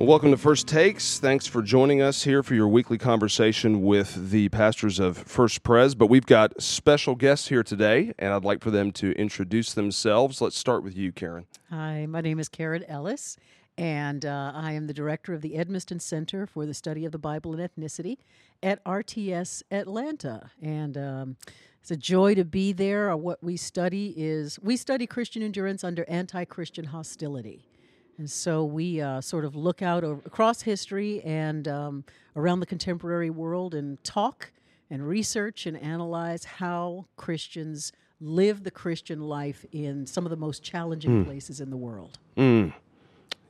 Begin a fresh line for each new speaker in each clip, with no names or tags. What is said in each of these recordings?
Well, welcome to First Takes. Thanks for joining us here for your weekly conversation with the pastors of First Pres. But we've got special guests here today, and I'd like for them to introduce themselves. Let's start with you, Karen.
Hi, my name is Karen Ellis, and uh, I am the director of the Edmiston Center for the Study of the Bible and Ethnicity at RTS Atlanta. And um, it's a joy to be there. What we study is we study Christian endurance under anti Christian hostility. And so we uh, sort of look out o- across history and um, around the contemporary world and talk and research and analyze how Christians live the Christian life in some of the most challenging places in the world.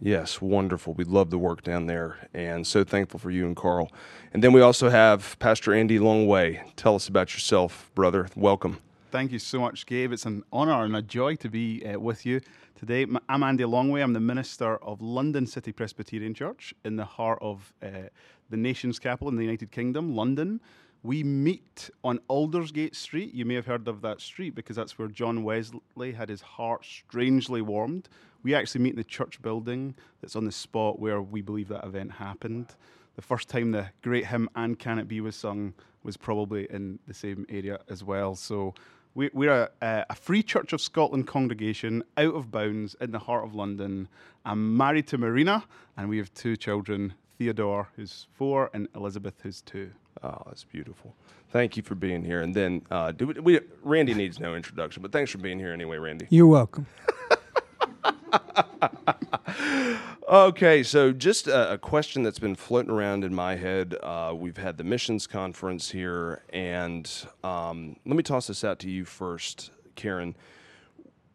Yes, wonderful. We love the work down there, and so thankful for you and Carl. And then we also have Pastor Andy Longwe. Tell us about yourself, brother. Welcome.
Thank you so much, Gabe. It's an honour and a joy to be uh, with you today. I'm Andy Longwe. I'm the minister of London City Presbyterian Church in the heart of uh, the nation's capital in the United Kingdom, London. We meet on Aldersgate Street. You may have heard of that street because that's where John Wesley had his heart strangely warmed. We actually meet in the church building that's on the spot where we believe that event happened. The first time the great hymn And Can It Be was sung was probably in the same area as well. So we, we're a, a a Free Church of Scotland congregation out of bounds in the heart of London. I'm married to Marina, and we have two children Theodore, who's four, and Elizabeth, who's two.
Oh, that's beautiful. Thank you for being here. And then, uh, do we, we, Randy needs no introduction, but thanks for being here anyway, Randy.
You're welcome.
Okay, so just a, a question that's been floating around in my head. Uh, we've had the missions conference here, and um, let me toss this out to you first, Karen.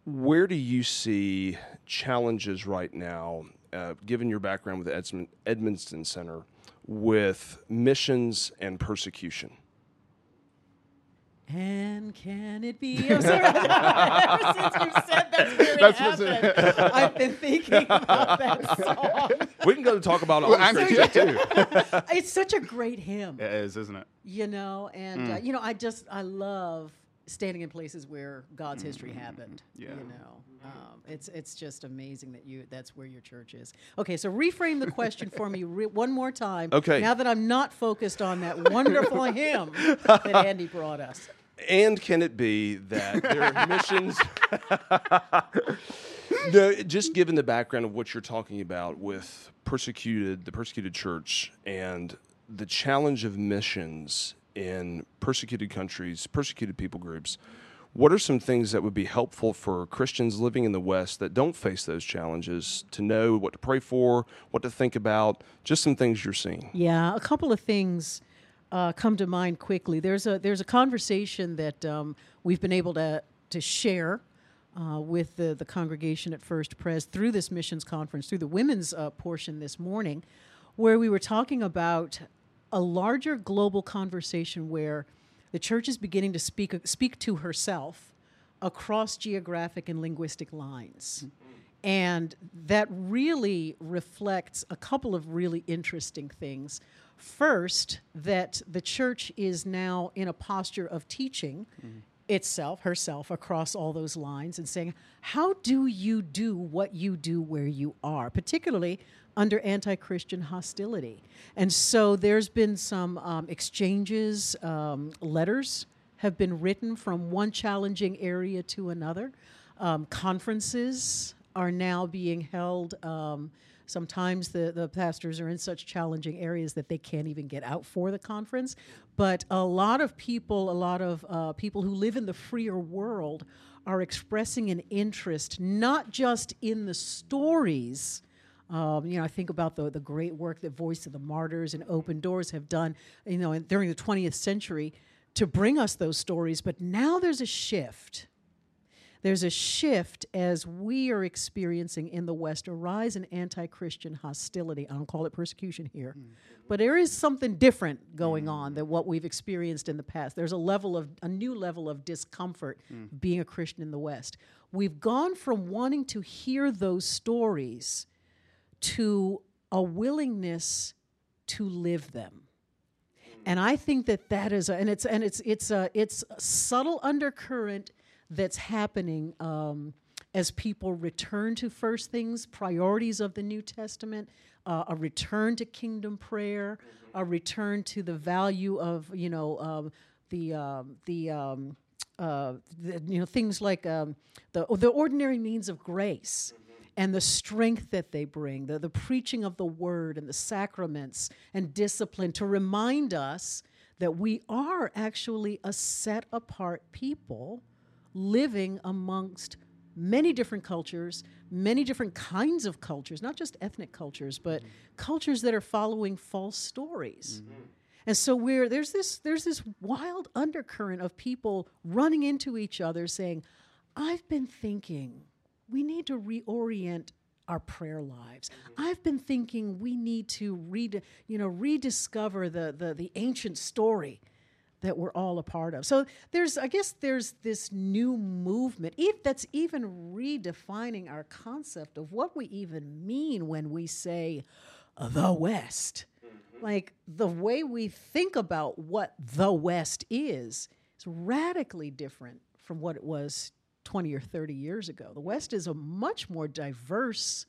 Where do you see challenges right now, uh, given your background with the Edsmon- Edmonston Center, with missions and persecution?
And can it be? I'm sorry. Ever since you said that's where
That's
it
what's in
happened, I've been thinking about that song.
We can go to talk about all
I'm
this too.
It's such a great hymn,
It is, isn't it?
you know. And uh, you know, I just I love standing in places where God's history happened.
Yeah.
You know, um, it's it's just amazing that you that's where your church is. Okay, so reframe the question for me re- one more time.
Okay.
Now that I'm not focused on that wonderful hymn that Andy brought us.
And can it be that there are missions? no, just given the background of what you're talking about with persecuted, the persecuted church, and the challenge of missions in persecuted countries, persecuted people groups. What are some things that would be helpful for Christians living in the West that don't face those challenges to know what to pray for, what to think about, just some things you're seeing?
Yeah, a couple of things uh, come to mind quickly. There's a there's a conversation that um, we've been able to to share uh, with the the congregation at First Pres through this missions conference, through the women's uh, portion this morning, where we were talking about a larger global conversation where the church is beginning to speak speak to herself across geographic and linguistic lines. And that really reflects a couple of really interesting things. First, that the church is now in a posture of teaching itself, herself, across all those lines and saying, How do you do what you do where you are, particularly under anti Christian hostility? And so there's been some um, exchanges, um, letters have been written from one challenging area to another. Um, conferences are now being held. Um, sometimes the, the pastors are in such challenging areas that they can't even get out for the conference. But a lot of people, a lot of uh, people who live in the freer world, are expressing an interest not just in the stories. Um, you know, I think about the the great work that Voice of the Martyrs and Open Doors have done. You know, in, during the 20th century, to bring us those stories. But now there's a shift. There's a shift as we are experiencing in the West a rise in anti Christian hostility. I don't call it persecution here, hmm. but there is something different going hmm. on than what we've experienced in the past. There's a level of, a new level of discomfort hmm. being a Christian in the West. We've gone from wanting to hear those stories to a willingness to live them. And I think that that is, a, and it's and it's it's a it's a subtle undercurrent that's happening um, as people return to first things, priorities of the New Testament, uh, a return to kingdom prayer, a return to the value of you know um, the um, the, um, uh, the you know things like um, the the ordinary means of grace and the strength that they bring, the, the preaching of the word and the sacraments and discipline to remind us that we are actually a set apart people living amongst many different cultures, many different kinds of cultures, not just ethnic cultures, but mm-hmm. cultures that are following false stories. Mm-hmm. And so we're there's this there's this wild undercurrent of people running into each other saying, I've been thinking we need to reorient our prayer lives. I've been thinking we need to read, you know, rediscover the, the, the ancient story that we're all a part of. So there's, I guess, there's this new movement that's even redefining our concept of what we even mean when we say the West. Mm-hmm. Like the way we think about what the West is is radically different from what it was 20 or 30 years ago. The West is a much more diverse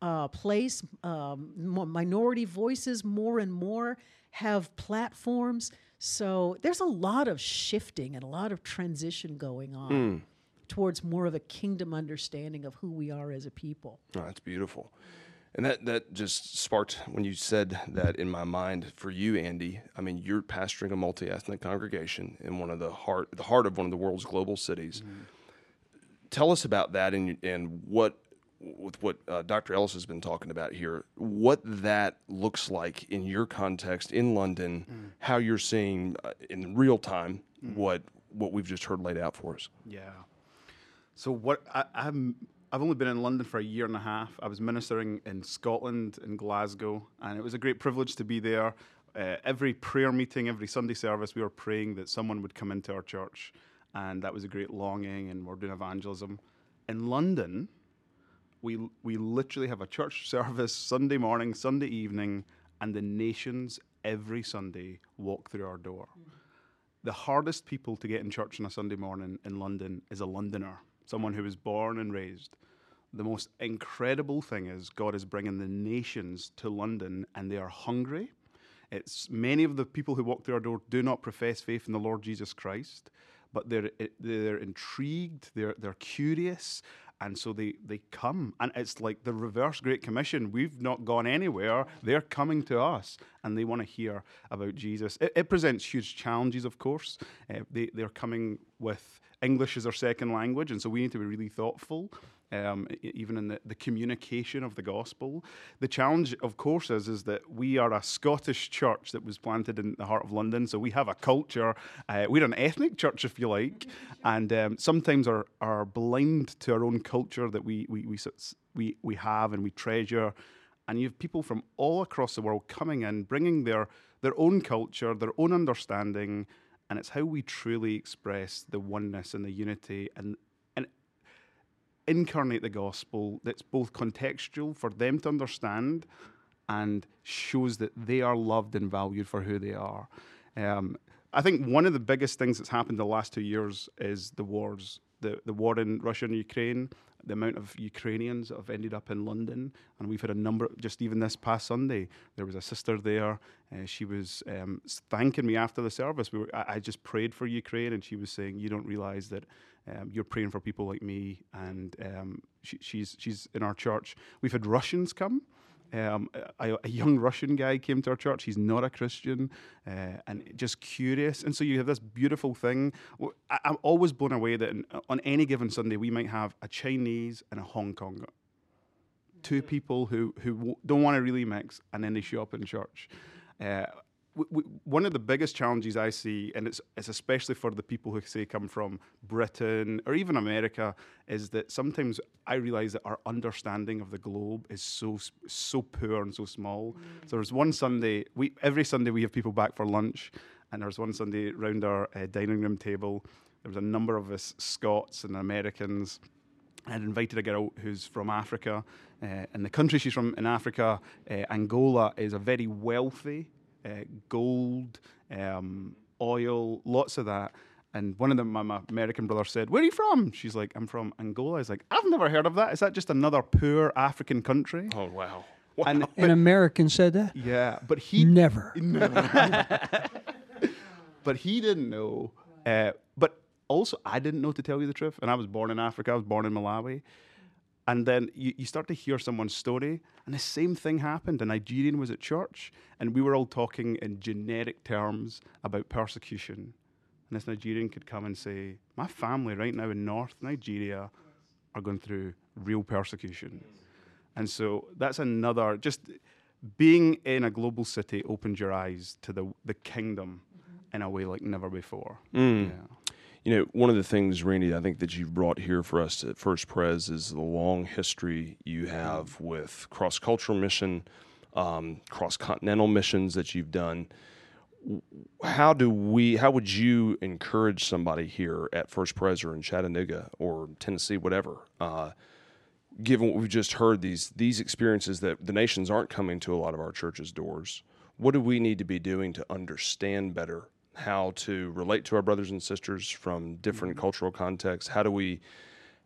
uh, place. Um, minority voices more and more have platforms. So there's a lot of shifting and a lot of transition going on mm. towards more of a kingdom understanding of who we are as a people.
Oh, that's beautiful. And that, that just sparked when you said that in my mind for you, Andy. I mean, you're pastoring a multi ethnic congregation in one of the heart, the heart of one of the world's global cities. Mm tell us about that and and what with what uh, Dr. Ellis has been talking about here, what that looks like in your context in London, mm. how you're seeing uh, in real time mm. what what we've just heard laid out for us.
Yeah. So what I, I'm I've only been in London for a year and a half. I was ministering in Scotland in Glasgow, and it was a great privilege to be there. Uh, every prayer meeting, every Sunday service, we were praying that someone would come into our church and that was a great longing, and we're doing evangelism. In London, we, we literally have a church service Sunday morning, Sunday evening, and the nations every Sunday walk through our door. Mm-hmm. The hardest people to get in church on a Sunday morning in London is a Londoner, someone who was born and raised. The most incredible thing is God is bringing the nations to London and they are hungry. It's many of the people who walk through our door do not profess faith in the Lord Jesus Christ but they're they're intrigued, they're they're curious, and so they they come, and it's like the reverse Great Commission. We've not gone anywhere; they're coming to us, and they want to hear about Jesus. It, it presents huge challenges, of course. Uh, they they're coming with English is our second language, and so we need to be really thoughtful um, even in the, the communication of the gospel. The challenge, of course, is, is that we are a Scottish church that was planted in the heart of London, so we have a culture. Uh, we're an ethnic church, if you like, and um, sometimes are, are blind to our own culture that we, we, we, we, we have and we treasure. And you have people from all across the world coming in, bringing their, their own culture, their own understanding, and it's how we truly express the oneness and the unity and incarnate the gospel that's both contextual for them to understand and shows that they are loved and valued for who they are. Um, I think one of the biggest things that's happened the last two years is the wars, the, the war in Russia and Ukraine, the amount of Ukrainians that have ended up in London. And we've had a number, just even this past Sunday, there was a sister there. Uh, she was um, thanking me after the service. We were, I, I, just prayed for Ukraine, and she was saying, You don't realize that um, you're praying for people like me, and um, she, she's she's in our church. We've had Russians come. Um, a, a, young Russian guy came to our church. He's not a Christian uh, and just curious. And so you have this beautiful thing. I, am always blown away that in, on any given Sunday we might have a Chinese and a Hong Konger. Two people who, who don't want to really mix, and then they show up in church. Uh, one of the biggest challenges I see, and it's, it's especially for the people who say come from Britain or even America, is that sometimes I realize that our understanding of the globe is so so poor and so small. Mm. So there's one Sunday, we every Sunday we have people back for lunch, and there's one Sunday around our uh, dining room table. There was a number of us Scots and Americans. I had invited a girl who's from Africa, uh, and the country she's from in Africa, uh, Angola, is a very wealthy uh, gold, um, oil, lots of that. And one of them, my, my American brother said, "Where are you from?" She's like, "I'm from Angola." I was like, "I've never heard of that. Is that just another poor African country?"
Oh wow.
And
An American said that?
yeah, but he
Never.
but he didn't know. Uh, but also, I didn't know to tell you the truth. And I was born in Africa. I was born in Malawi. And then you, you start to hear someone's story, and the same thing happened. A Nigerian was at church, and we were all talking in generic terms about persecution. And this Nigerian could come and say, My family right now in North Nigeria are going through real persecution. And so that's another, just being in a global city opened your eyes to the, the kingdom in a way like never before. Mm. Yeah.
You know, one of the things, Randy, I think that you've brought here for us at First Pres is the long history you have with cross cultural mission, um, cross continental missions that you've done. How do we? How would you encourage somebody here at First Pres or in Chattanooga or Tennessee, whatever? Uh, given what we've just heard, these these experiences that the nations aren't coming to a lot of our churches' doors. What do we need to be doing to understand better how to relate to our brothers and sisters from different cultural contexts? How do we,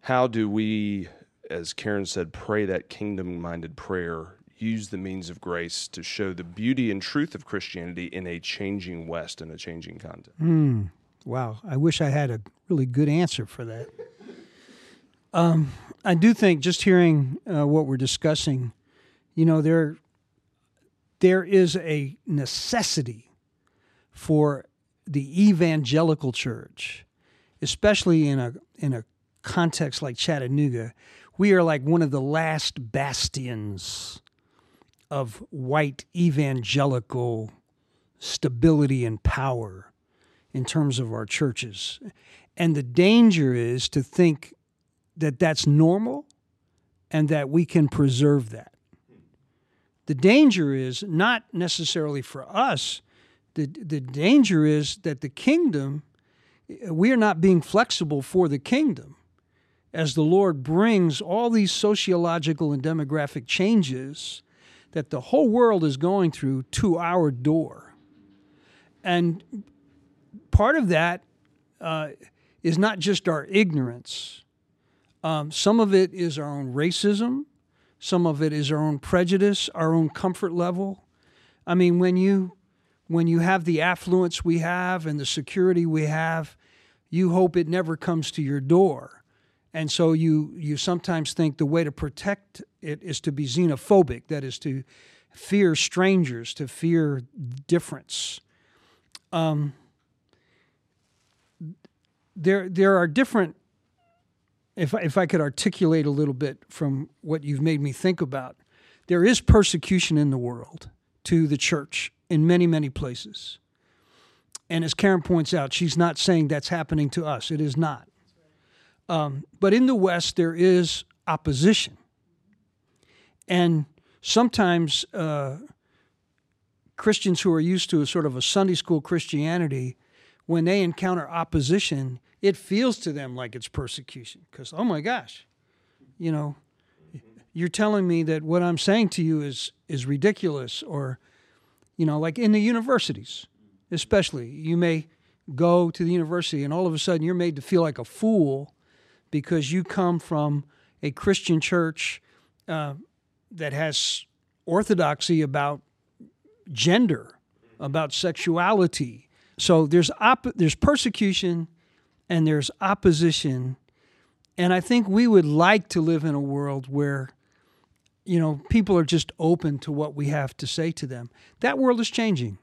how do we, as Karen said, pray that kingdom-minded prayer? Use the means of grace to show the beauty and truth of Christianity in a changing West and a changing context.
Wow, I wish I had a really good answer for that. Um, I do think just hearing uh, what we're discussing, you know, there there is a necessity for the evangelical church, especially in a in a context like Chattanooga. We are like one of the last bastions of white evangelical stability and power in terms of our churches. And the danger is to think that that's normal and that we can preserve that. The danger is not necessarily for us, the, the danger is that the kingdom, we are not being flexible for the kingdom as the Lord brings all these sociological and demographic changes that the whole world is going through to our door. And part of that uh, is not just our ignorance. Um, some of it is our own racism. Some of it is our own prejudice, our own comfort level. I mean, when you when you have the affluence we have and the security we have, you hope it never comes to your door. And so you you sometimes think the way to protect it is to be xenophobic, that is to fear strangers, to fear difference. Um, there there are different if I, if I could articulate a little bit from what you've made me think about, there is persecution in the world to the church in many, many places. And as Karen points out, she's not saying that's happening to us. It is not. Um, but in the West, there is opposition. And sometimes uh, Christians who are used to a sort of a Sunday school Christianity, when they encounter opposition, it feels to them like it's persecution because oh my gosh you know you're telling me that what i'm saying to you is is ridiculous or you know like in the universities especially you may go to the university and all of a sudden you're made to feel like a fool because you come from a christian church uh, that has orthodoxy about gender about sexuality so there's op- there's persecution and there's opposition. And I think we would like to live in a world where, you know, people are just open to what we have to say to them. That world is changing.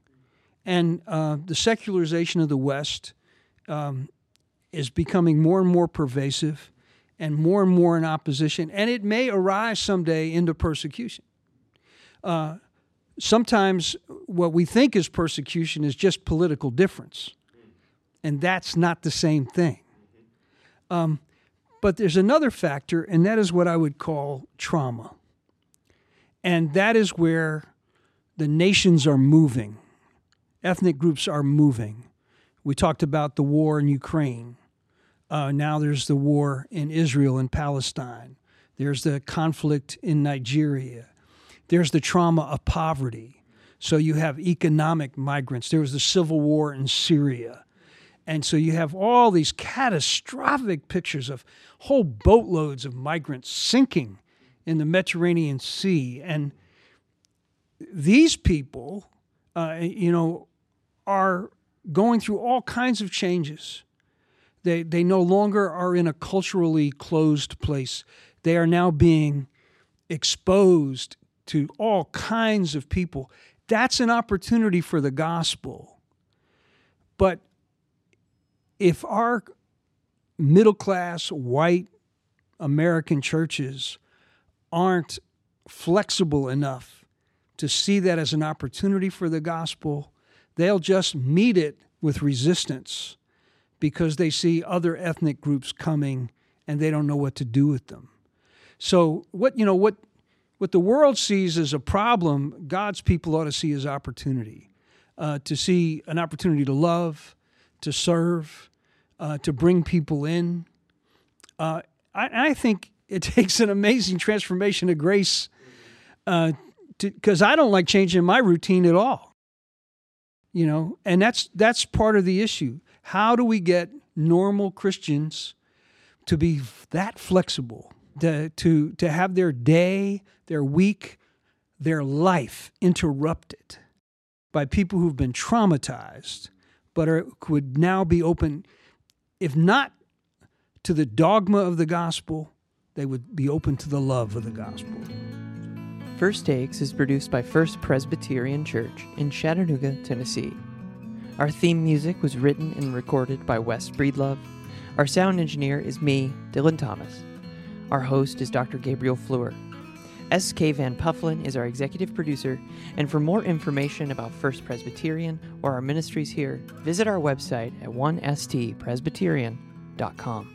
And uh, the secularization of the West um, is becoming more and more pervasive and more and more in opposition. And it may arise someday into persecution. Uh, sometimes what we think is persecution is just political difference and that's not the same thing. Um, but there's another factor, and that is what I would call trauma. And that is where the nations are moving, ethnic groups are moving. We talked about the war in Ukraine. Uh, now there's the war in Israel and Palestine. There's the conflict in Nigeria. There's the trauma of poverty. So you have economic migrants. There was the civil war in Syria And so you have all these catastrophic pictures of whole boatloads of migrants sinking in the Mediterranean Sea. And these people, uh, you know, are going through all kinds of changes. They, they no longer are in a culturally closed place. They are now being exposed to all kinds of people. That's an opportunity for the gospel. But if our middle class white American churches aren't flexible enough to see that as an opportunity for the gospel, they'll just meet it with resistance because they see other ethnic groups coming and they don't know what to do with them. So what you know what what the world sees as a problem, God's people ought to see as opportunity, uh, to see an opportunity to love, to serve, uh, to bring people in. Uh, I, I, think it takes an amazing transformation of grace because uh, I don't like changing my routine at all. You know, and that's that's part of the issue. How do we get normal Christians to be that flexible, to to to have their day, their week, their life interrupted by people who've been traumatized, but are, would now be open, if not to the dogma of the gospel, they would be open to the love of the gospel.
First Takes is produced by First Presbyterian Church in Chattanooga, Tennessee. Our theme music was written and recorded by Wes Breedlove. Our sound engineer is me, Dylan Thomas. Our host is Dr. Gabriel Fluhrer. S.K. Van Puffelen is our executive producer, and for more information about First Presbyterian or our ministries here, visit our website at 1stpresbyterian.com.